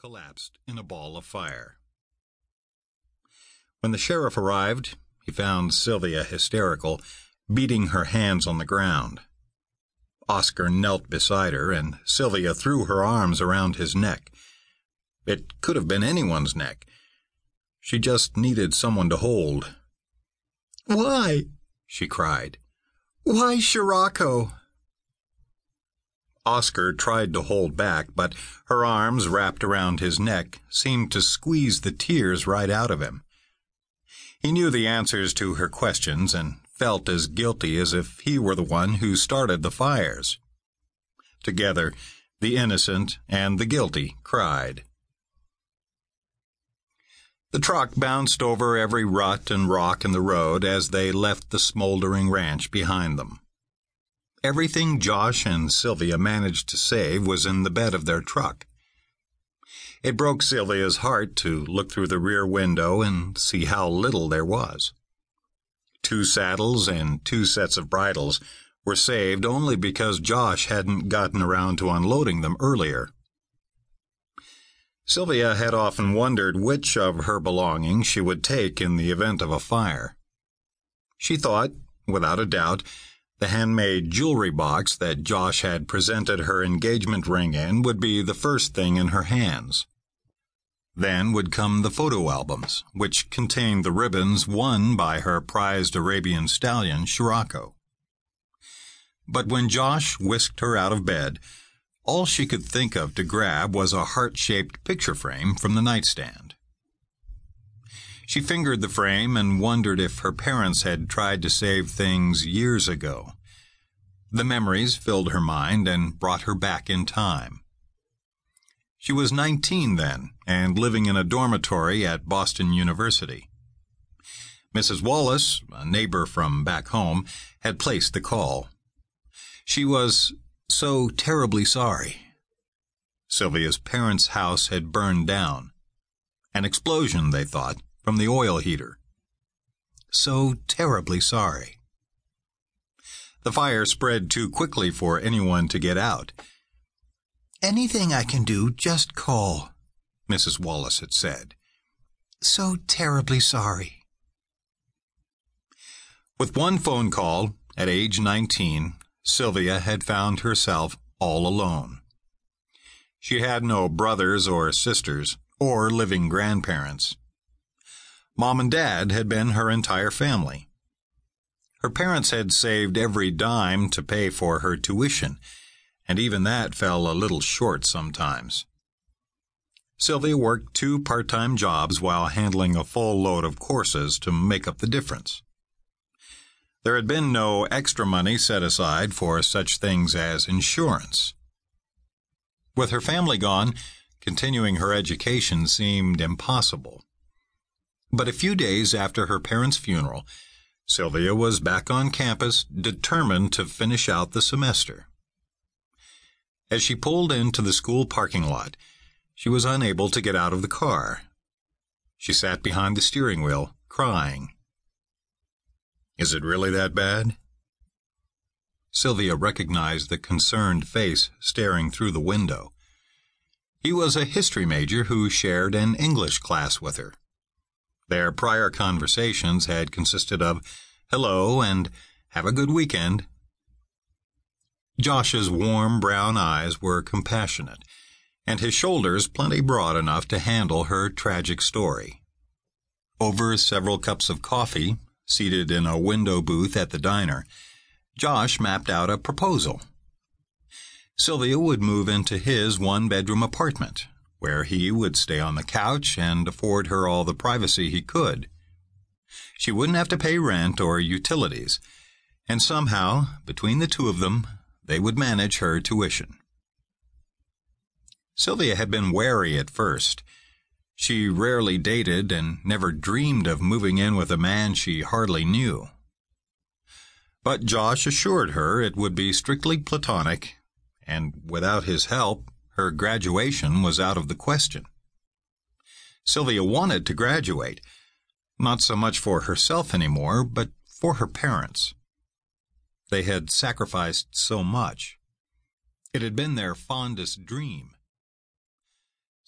Collapsed in a ball of fire. When the sheriff arrived, he found Sylvia hysterical, beating her hands on the ground. Oscar knelt beside her, and Sylvia threw her arms around his neck. It could have been anyone's neck. She just needed someone to hold. Why? she cried. Why Scirocco? Oscar tried to hold back, but her arms wrapped around his neck seemed to squeeze the tears right out of him. He knew the answers to her questions and felt as guilty as if he were the one who started the fires. Together, the innocent and the guilty cried. The truck bounced over every rut and rock in the road as they left the smoldering ranch behind them. Everything Josh and Sylvia managed to save was in the bed of their truck. It broke Sylvia's heart to look through the rear window and see how little there was. Two saddles and two sets of bridles were saved only because Josh hadn't gotten around to unloading them earlier. Sylvia had often wondered which of her belongings she would take in the event of a fire. She thought, without a doubt, the handmade jewelry box that Josh had presented her engagement ring in would be the first thing in her hands. Then would come the photo albums, which contained the ribbons won by her prized Arabian stallion, Scirocco. But when Josh whisked her out of bed, all she could think of to grab was a heart-shaped picture frame from the nightstand. She fingered the frame and wondered if her parents had tried to save things years ago. The memories filled her mind and brought her back in time. She was 19 then and living in a dormitory at Boston University. Mrs. Wallace, a neighbor from back home, had placed the call. She was so terribly sorry. Sylvia's parents' house had burned down. An explosion, they thought, from the oil heater. So terribly sorry. The fire spread too quickly for anyone to get out. Anything I can do, just call, Mrs. Wallace had said. So terribly sorry. With one phone call, at age 19, Sylvia had found herself all alone. She had no brothers or sisters or living grandparents. Mom and Dad had been her entire family. Her parents had saved every dime to pay for her tuition, and even that fell a little short sometimes. Sylvia worked two part-time jobs while handling a full load of courses to make up the difference. There had been no extra money set aside for such things as insurance. With her family gone, continuing her education seemed impossible. But a few days after her parents' funeral, Sylvia was back on campus, determined to finish out the semester. As she pulled into the school parking lot, she was unable to get out of the car. She sat behind the steering wheel, crying. Is it really that bad? Sylvia recognized the concerned face staring through the window. He was a history major who shared an English class with her. Their prior conversations had consisted of hello and have a good weekend. Josh's warm brown eyes were compassionate, and his shoulders plenty broad enough to handle her tragic story. Over several cups of coffee, Seated in a window booth at the diner, Josh mapped out a proposal. Sylvia would move into his one-bedroom apartment, where he would stay on the couch and afford her all the privacy he could. She wouldn't have to pay rent or utilities, and somehow, between the two of them, they would manage her tuition. Sylvia had been wary at first. She rarely dated and never dreamed of moving in with a man she hardly knew. But Josh assured her it would be strictly platonic, and without his help, her graduation was out of the question. Sylvia wanted to graduate, not so much for herself anymore, but for her parents. They had sacrificed so much. It had been their fondest dream.